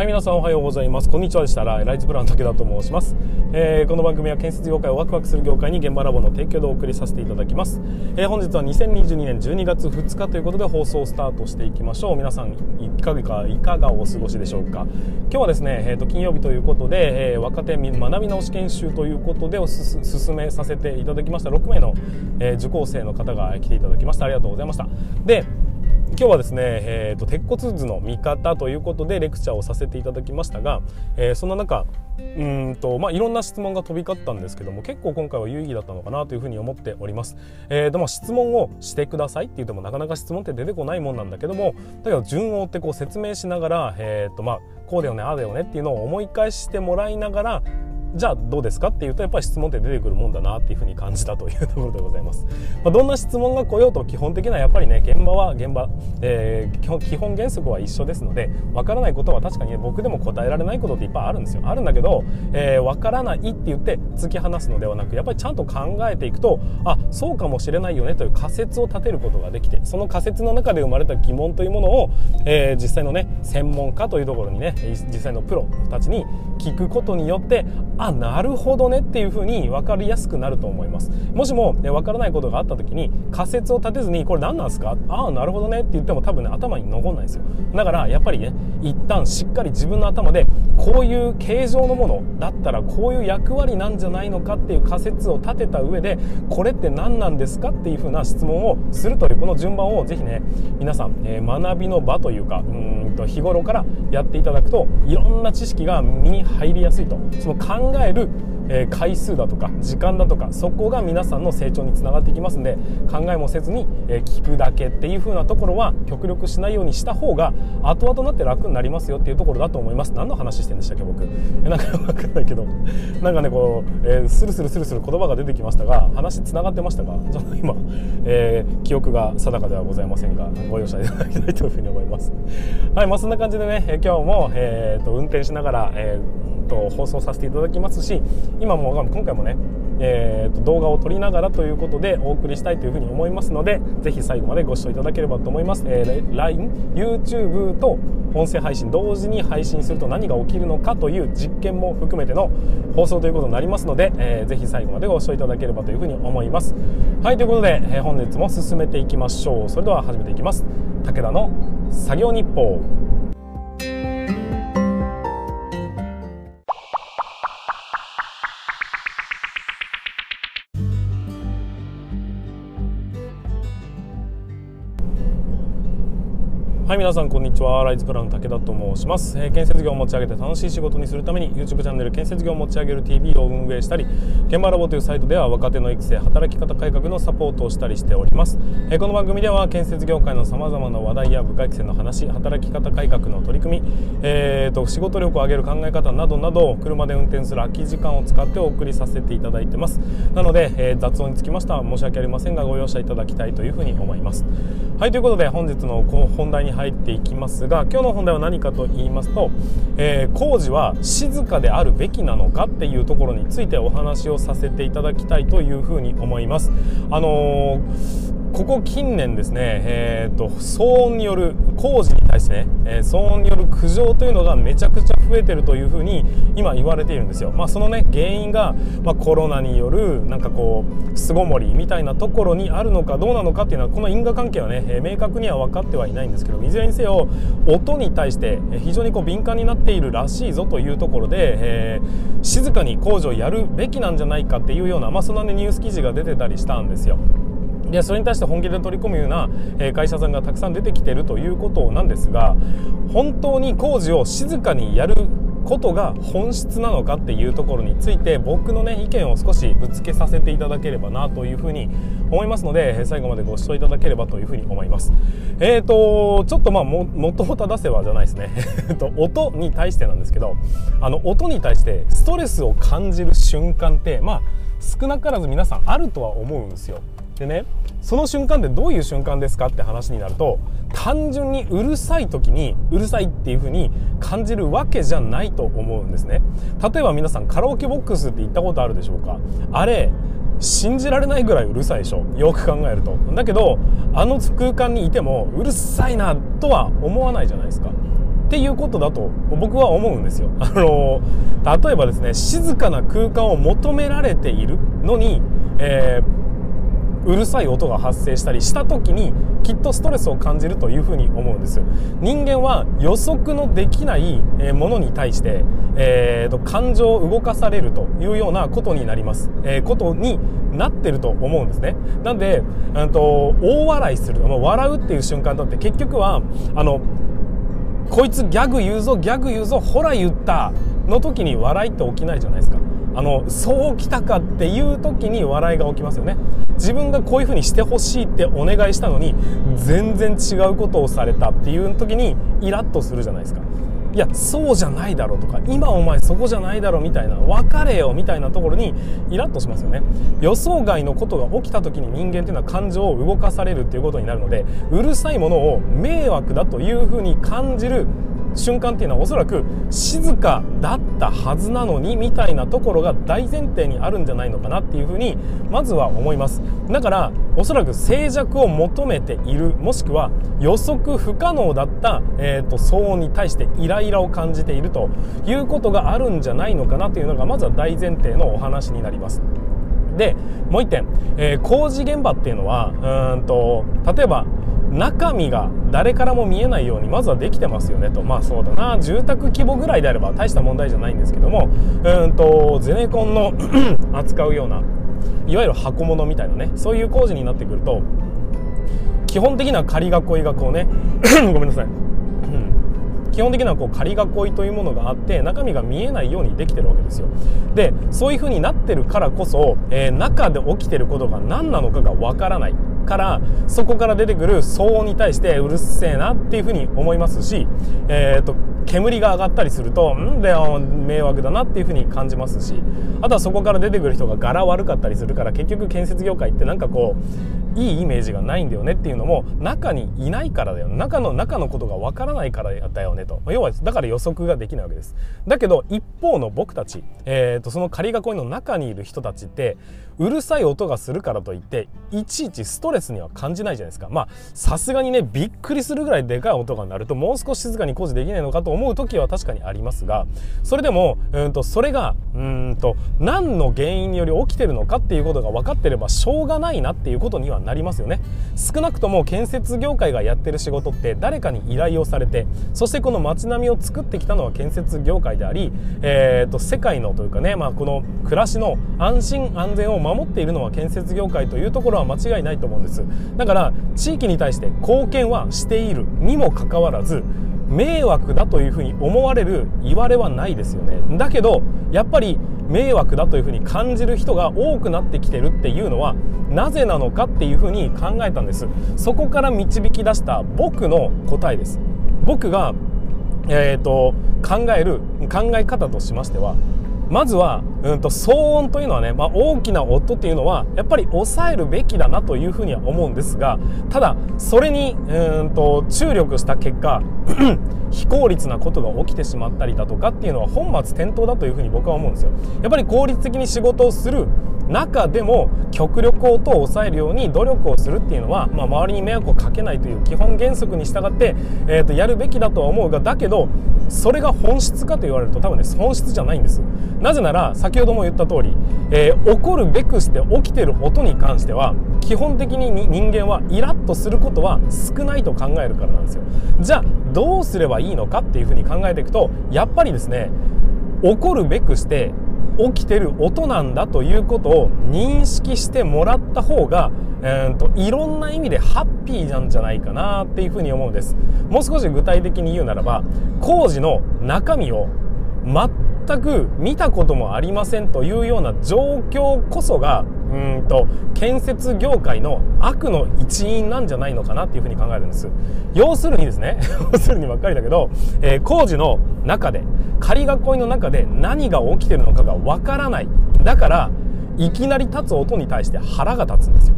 はい皆さんおはようございます。こんにちはでしたらライズプラン武田と申します、えー、この番組は建設業界をワクワクする業界に現場ラボの提供でお送りさせていただきます、えー、本日は2022年12月2日ということで放送スタートしていきましょう。皆さんいかがいかがお過ごしでしょうか。今日はですね、えーと、金曜日ということで、えー、若手学び直し研修ということでおすす進めさせていただきました。6名の、えー、受講生の方が来ていただきました。ありがとうございました。で今日はですね、えーと、鉄骨図の見方ということでレクチャーをさせていただきましたが、えー、そんな中うんと、まあ、いろんな質問が飛び交ったんですけども結構今回は有意義だったのかなというふうに思っております。えーとまあ、質問をしてくださいって言ってもなかなか質問って出てこないもんなんだけどもだけど順を追ってこう説明しながら、えーとまあ、こうだよねああだよねっていうのを思い返してもらいながらじゃあどうですかっていうとやっぱり質問って出てくるもんだなっていうふうに感じたというところでございます。まあ、どんな質問が来ようと基本的なやっぱりね現場は現場、えー、基本原則は一緒ですのでわからないことは確かに、ね、僕でも答えられないことっていっぱいあるんですよ。あるんだけど、えー、からないって言って突き放すのではなくやっぱりちゃんと考えていくとあそうかもしれないよねという仮説を立てることができてその仮説の中で生まれた疑問というものを、えー、実際のね専門家というところにね実際のプロたちに聞くことによってあなるほどねっていうふうに分かりやすくなると思います。もしも、ね、分からないことがあった時に仮説を立てずにこれ何なんですか？ああなるほどねって言っても多分ね頭に残んないんですよ。だからやっぱりね一旦しっかり自分の頭でこういう形状のものだったらこういう役割なんじゃないのかっていう仮説を立てた上でこれって何なんですかっていうふうな質問をするというこの順番をぜひね皆さん、えー、学びの場というかうんと日頃からやっていただくといろんな知識が身に入りやすいと。その考考えるえ回数だとか時間だとかそこが皆さんの成長につながっていきますんで考えもせずに、え聞くだけっていう風なところは極力しないようにした方が後々なって楽になりますよっていうところだと思います。何の話してんでしたっけ僕。えなんか分かんないけど。なんかねこう、えー、スルスルスルスル言葉が出てきましたが話つながってましたがちょっと今、えー、記憶が定かではございませんがご容赦いただきたいというふうに思います。はいまあそんな感じでね今日も、えーと、運転しながら、えーと放送させていただきますし今も今回もね、えー、と動画を撮りながらということでお送りしたいというふうに思いますのでぜひ最後までご視聴いただければと思います、えー、LINE、YouTube と音声配信同時に配信すると何が起きるのかという実験も含めての放送ということになりますので、えー、ぜひ最後までご視聴いただければというふうに思います。はいということで、えー、本日も進めていきましょう。それでは始めていきます。武田の作業日報。はい皆さんこんにちは。ライズプラン武田と申します、えー、建設業を持ち上げて楽しい仕事にするために YouTube チャンネル建設業を持ち上げる TV を運営したり現場ラボというサイトでは若手の育成働き方改革のサポートをしたりしております、えー、この番組では建設業界のさまざまな話題や部下育成の話働き方改革の取り組み、えーと、仕事力を上げる考え方などなど車で運転する空き時間を使ってお送りさせていただいてます。なので、えー、雑音につきましては申し訳ありませんがご容赦いただきたいというふうに思います。はいということで本日の本題に入っていきますが今日の本題は何かと言いますと、えー、工事は静かであるべきなのかっていうところについてお話をさせていただきたいというふうに思います。あのーここ近年ですね、えーと、騒音による工事に対してね、えー、騒音による苦情というのがめちゃくちゃ増えてるというふうに今言われているんですよ、まあ、そのね原因が、まあ、コロナによるなんかこう巣ごもりみたいなところにあるのかどうなのかっていうのはこの因果関係はね、えー、明確には分かってはいないんですけどいずれにせよ音に対して非常にこう敏感になっているらしいぞというところで、えー、静かに工事をやるべきなんじゃないかっていうような、まあ、そんな、ね、ニュース記事が出てたりしたんですよ。でそれに対して本気で取り込むような会社さんがたくさん出てきてるということなんですが本当に工事を静かにやることが本質なのかっていうところについて僕のね意見を少しぶつけさせていただければなというふうに思いますので最後までご視聴いただければというふうに思います。えーとちょっとまあも元を正せばじゃないですね。音に対してなんですけどあの音に対してストレスを感じる瞬間ってまあ少なからず皆さんあるとは思うんですよ。でねその瞬間ってどういう瞬間ですかって話になると単純にうるさい時にうるさいっていう風に感じるわけじゃないと思うんですね。例えば皆さんカラオケボックスって行ったことあるでしょうか。あれ信じられないぐらいうるさいでしょ。よく考えると。だけどあの空間にいてもうるさいなとは思わないじゃないですか。っていうことだと僕は思うんですよ。あの例えばですね静かな空間を求められているのに、えーうるさい音が発生したりした時にきっとストレスを感じるというふうに思うんです人間は予測のできないものに対して、えーと、感情を動かされるというようなことになります、えー、ことになってると思うんですね。なんで、うんと、大笑いする笑うっていう瞬間だって結局はあのこいつギャグ言うぞギャグ言うぞほら言ったの時に笑いって起きないじゃないですか。あのそうきたかっていう時に笑いが起きますよね。自分がこういうふうにしてほしいってお願いしたのに全然違うことをされたっていう時にイラッとするじゃないですか。いやそうじゃないだろうとか今お前そこじゃないだろみたいな別れよみたいなところにイラッとしますよね。予想外のことが起きた時に人間っていうのは感情を動かされるっていうことになるのでうるさいものを迷惑だというふうに感じる瞬間っていうのはおそらく静かだったはずなのにみたいなところが大前提にあるんじゃないのかなっていうふうにまずは思います。だからおそらく静寂を求めているもしくは予測不可能だった、えーと、騒音に対してイライラを感じているということがあるんじゃないのかなというのがまずは大前提のお話になります。でもう一点、えー、工事現場っていうのはうんと例えば中身が誰からも見えないようにまずはできてますよねと。まあそうだな。住宅規模ぐらいであれば大した問題じゃないんですけども。うんとゼネコンの 扱うようないわゆる箱物みたいなねそういう工事になってくると基本的な仮囲いがこうね ごめんなさい。基本的にはこう仮囲いというものがあって中身が見えないようにできてるわけですよ。でそういう風になってるからこそ、えー、中で起きてることが何なのかがわからない。からそこから出てくる騒音に対してうるせえなっていうふうに思いますし、えーと、煙が上がったりするとん？で迷惑だなっていうふうに感じますしあとはそこから出てくる人が柄悪かったりするから結局建設業界ってなんかこういいイメージがないんだよねっていうのも中にいないからだよ中の中のことがわからないからだよねと。要はだから予測ができないわけです。だけど一方の僕たち、えーとその仮囲いの中にいる人たちってうるさい音がするからといっていちいちストレスには感じないじゃないですか。まあさすがにねびっくりするぐらいでかい音が鳴るともう少し静かに工事できないのかと思う時は確かにありますがそれでもうんとそれがうんと何の原因により起きてるのかっていうことが分かってればしょうがないなっていうことにはなりますよね。少なくとも建設業界がやってる仕事って誰かに依頼をされてそしてこの街並みを作ってきたのは建設業界であり、えーと、世界のというかね、まあ、この暮らしの安心安全を守守っているのは建設業界というところは間違いないと思うんです。だから地域に対して貢献はしているにもかかわらず迷惑だというふうに思われる言われはないですよね。だけどやっぱり迷惑だというふうに感じる人が多くなってきてるっていうのはなぜなのかっていうふうに考えたんです。そこから導き出した僕の答えです。僕がえーと考える考え方としましてはまずは、うんと、騒音というのはね、まあ、大きな音っていうのはやっぱり抑えるべきだなというふうには思うんですがただそれにうんと注力した結果 非効率なことが起きてしまったりだとかっていうのは本末転倒だというふうに僕は思うんですよ。やっぱり効率的に仕事をする中でも極力音を抑えるように努力をするっていうのは、まあ、周りに迷惑をかけないという基本原則に従って、えー、とやるべきだとは思うがだけどそれが本質かと言われると多分ね本質じゃないんです。なぜなら先ほども言った通り、えー、起こるべくして起きてる音に関しては基本的に人間はイラッとすることは少ないと考えるからなんですよ。じゃあどうすればいいのかっていうふうに考えていくとやっぱりですね起こるべくして起きてる音なんだということを認識してもらった方が、えーと、いろんな意味でハッピーなんじゃないかなっていうふうに思うんです。もう少し具体的に言うならば工事の中身を全く見たこともありませんというような状況こそがうんと建設業界の悪の一因なんじゃないのかなっていうふうに考えるんです。要するにですね 要するにばっかりだけど、えー、工事の中で仮囲いの中で何が起きてるのかがわからない。だからいきなり立つ音に対して腹が立つんですよ。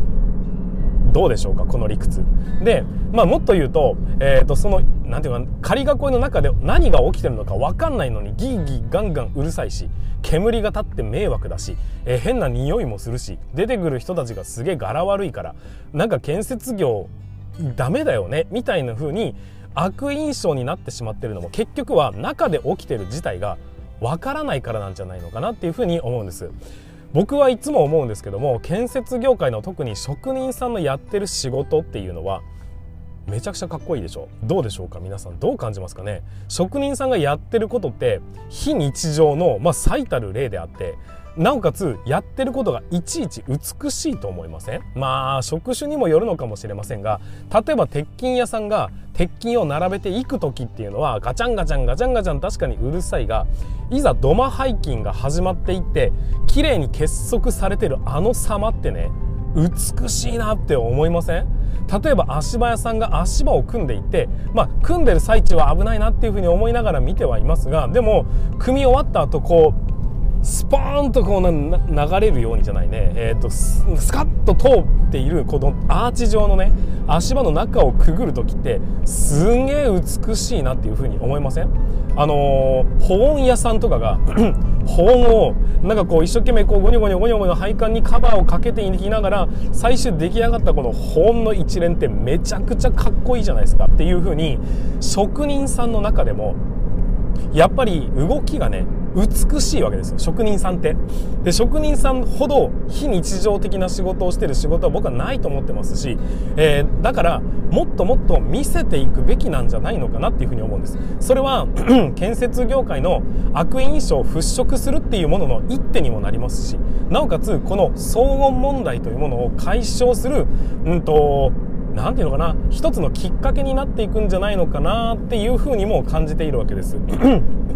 どうでしょうかこの理屈。で、まあ、もっと言うと,、えーと、そのなんていうか仮囲いの中で何が起きてるのか分かんないのにギーギーガンガンうるさいし煙が立って迷惑だし、えー、変な匂いもするし出てくる人たちがすげえ柄悪いからなんか建設業ダメだよねみたいな風に悪印象になってしまってるのも結局は中で起きてる事態がわからないからなんじゃないのかなっていうふうに思うんです。僕はいつも思うんですけども建設業界の特に職人さんのやってる仕事っていうのはめちゃくちゃかっこいいでしょどうでしょうか？皆さんどう感じますかね？職人さんがやってることって非日常の、まあ、最たる例であってなおかつやってることがいちいち美しいと思いません？まあ職種にもよるのかもしれませんが例えば鉄筋屋さんが鉄筋を並べていく時っていうのはガチャンガチャンガチャンガチャン確かにうるさいがいざ土間背筋が始まっていって綺麗に結束されてるあの様ってね美しいなって思いません？例えば足場屋さんが足場を組んでいて、まあ、組んでる最中は危ないなっていうふうに思いながら見てはいますがでも組み終わった後こうスポーンとこう流れるようにじゃないね、えーと、スカッと通っているこのアーチ状のね足場の中をくぐる時ってすんげえ美しいなっていうふうに思いません？あのー、保温屋さんとかが 保温をなんかこう一生懸命こうゴニョゴニョゴニョゴニョ配管にカバーをかけていきながら最終出来上がったこの保温の一連ってめちゃくちゃかっこいいじゃないですかっていうふうに職人さんの中でもやっぱり動きがね美しいわけですよ。職人さんって。で職人さんほど非日常的な仕事をしてる仕事は僕はないと思ってますし、えー、だからもっともっと見せていくべきなんじゃないのかなっていうふうに思うんです。それは 建設業界の悪印象を払拭するっていうものの一手にもなりますしなおかつこの騒音問題というものを解消するうんと何ていうのかな一つのきっかけになっていくんじゃないのかなっていうふうにも感じているわけです。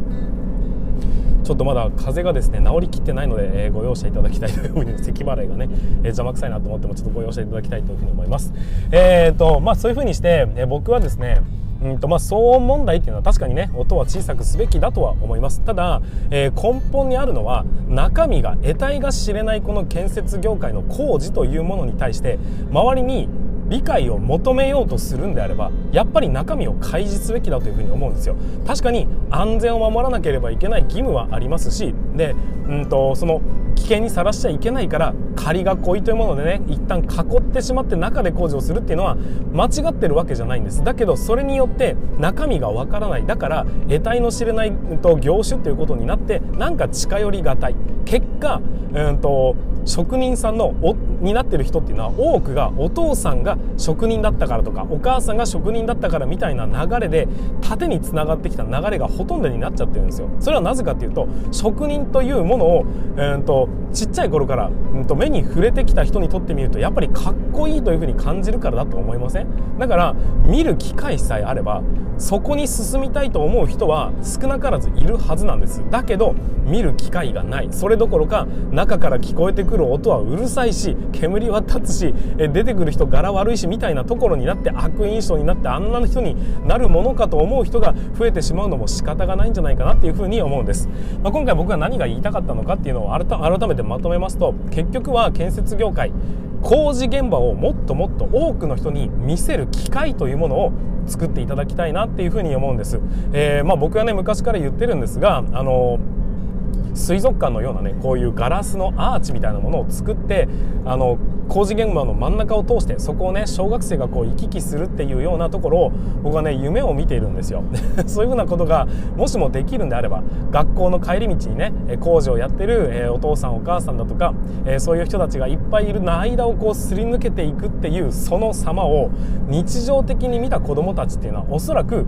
ちょっとまだ風がですね治りきってないので、えー、ご容赦いただきたいというふうに咳払いがね、えー、邪魔くさいなと思ってもちょっとご容赦いただきたいというふうに思います。えーとまあ、そういうふうにして、え、僕はですねうんとまあ、騒音問題っていうのは確かにね音は小さくすべきだとは思いますただ、えー、根本にあるのは中身が得体が知れないこの建設業界の工事というものに対して周りに理解を求めようとするんであればやっぱり中身を開示すべきだというふうに思うんですよ。確かに安全を守らなければいけない義務はありますしで、うんと、その危険にさらしちゃいけないから仮囲いというものでね一旦囲ってしまって中で工事をするっていうのは間違ってるわけじゃないんです。だけどそれによって中身がわからない。だから得体の知れない、うん、と業種ということになってなんか近寄りがたい。結果、うんと職人さんのおになってる人っていうのは多くがお父さんが職人だったからとかお母さんが職人だったからみたいな流れで縦につながってきた流れがほとんどになっちゃってるんですよ。それはなぜかっていうと職人というものを、えーと、ちっちゃい頃から、うんと、目に触れてきた人にとってみるとやっぱりかっこいいというふうに感じるからだと思いません？だから見る機会さえあればそこに進みたいと思う人は少なからずいるはずなんです。だけど見る機会がない。それどころか中から聞こえてくる音はうるさいし煙は立つし出てくる人柄悪いしみたいなところになって悪印象になってあんな人になるものかと思う人が増えてしまうのも仕方がないんじゃないかなっていうふうに思うんです、まあ、今回僕が何が言いたかったのかっていうのを改めてまとめますと結局は建設業界工事現場をもっともっと多くの人に見せる機会というものを作っていただきたいなっていうふうに思うんです、えー、まあ、僕はね昔から言ってるんですがあの水族館のようなねこういうガラスのアーチみたいなものを作ってあの工事現場の真ん中を通してそこをね小学生がこう行き来するっていうようなところを僕はね夢を見ているんですよ。そういうふうなことがもしもできるんであれば学校の帰り道にね工事をやってる、えお父さんお母さんだとか、えそういう人たちがいっぱいいる間をこうすり抜けていくっていうその様を日常的に見た子どもたちっていうのはおそらく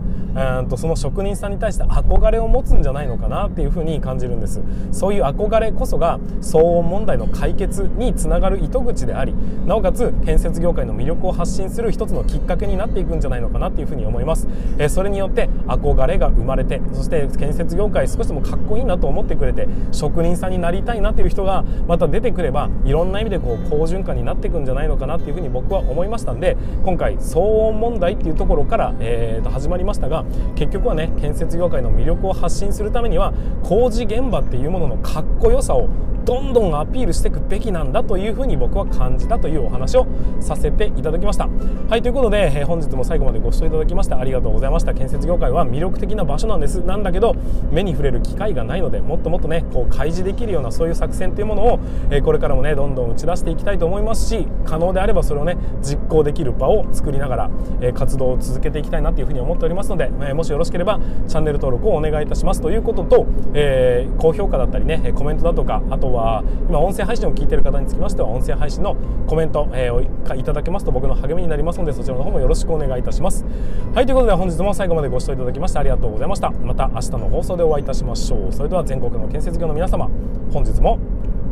うんとその職人さんに対して憧れを持つんじゃないのかなっていうふうに感じるんです。そういう憧れこそが騒音問題の解決につながる糸口でありなおかつ建設業界の魅力を発信する一つのきっかけになっていくんじゃないのかなっていうふうに思います、えー、それによって憧れが生まれてそして建設業界少しでもかっこいいなと思ってくれて職人さんになりたいなっていう人がまた出てくればいろんな意味でこう好循環になっていくんじゃないのかなっていうふうに僕は思いましたんで今回騒音問題っていうところから、えー、と始まりましたが結局はね建設業界の魅力を発信するためには工事現場っていうもののかっこよさをどんどんアピールしていくべきなんだというふうに僕は感じじたというお話をさせていただきました。はいということで、え、本日も最後までご視聴いただきましてありがとうございました。建設業界は魅力的な場所なんです。なんだけど目に触れる機会がないのでもっともっとねこう開示できるようなそういう作戦というものを、え、これからもねどんどん打ち出していきたいと思いますし可能であればそれをね実行できる場を作りながら、え、活動を続けていきたいなというふうに思っておりますので、え、もしよろしければチャンネル登録をお願いいたします。ということと、え、高評価だったりねコメントだとかあとは今音声配信を聞いてる方につきましては音声配信のコメント、えー、いただけますと僕の励みになりますのでそちらの方もよろしくお願いいたします。はいということで本日も最後までご視聴いただきましてありがとうございました。また明日の放送でお会いいたしましょう。それでは全国の建設業の皆様本日も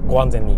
ご安全に。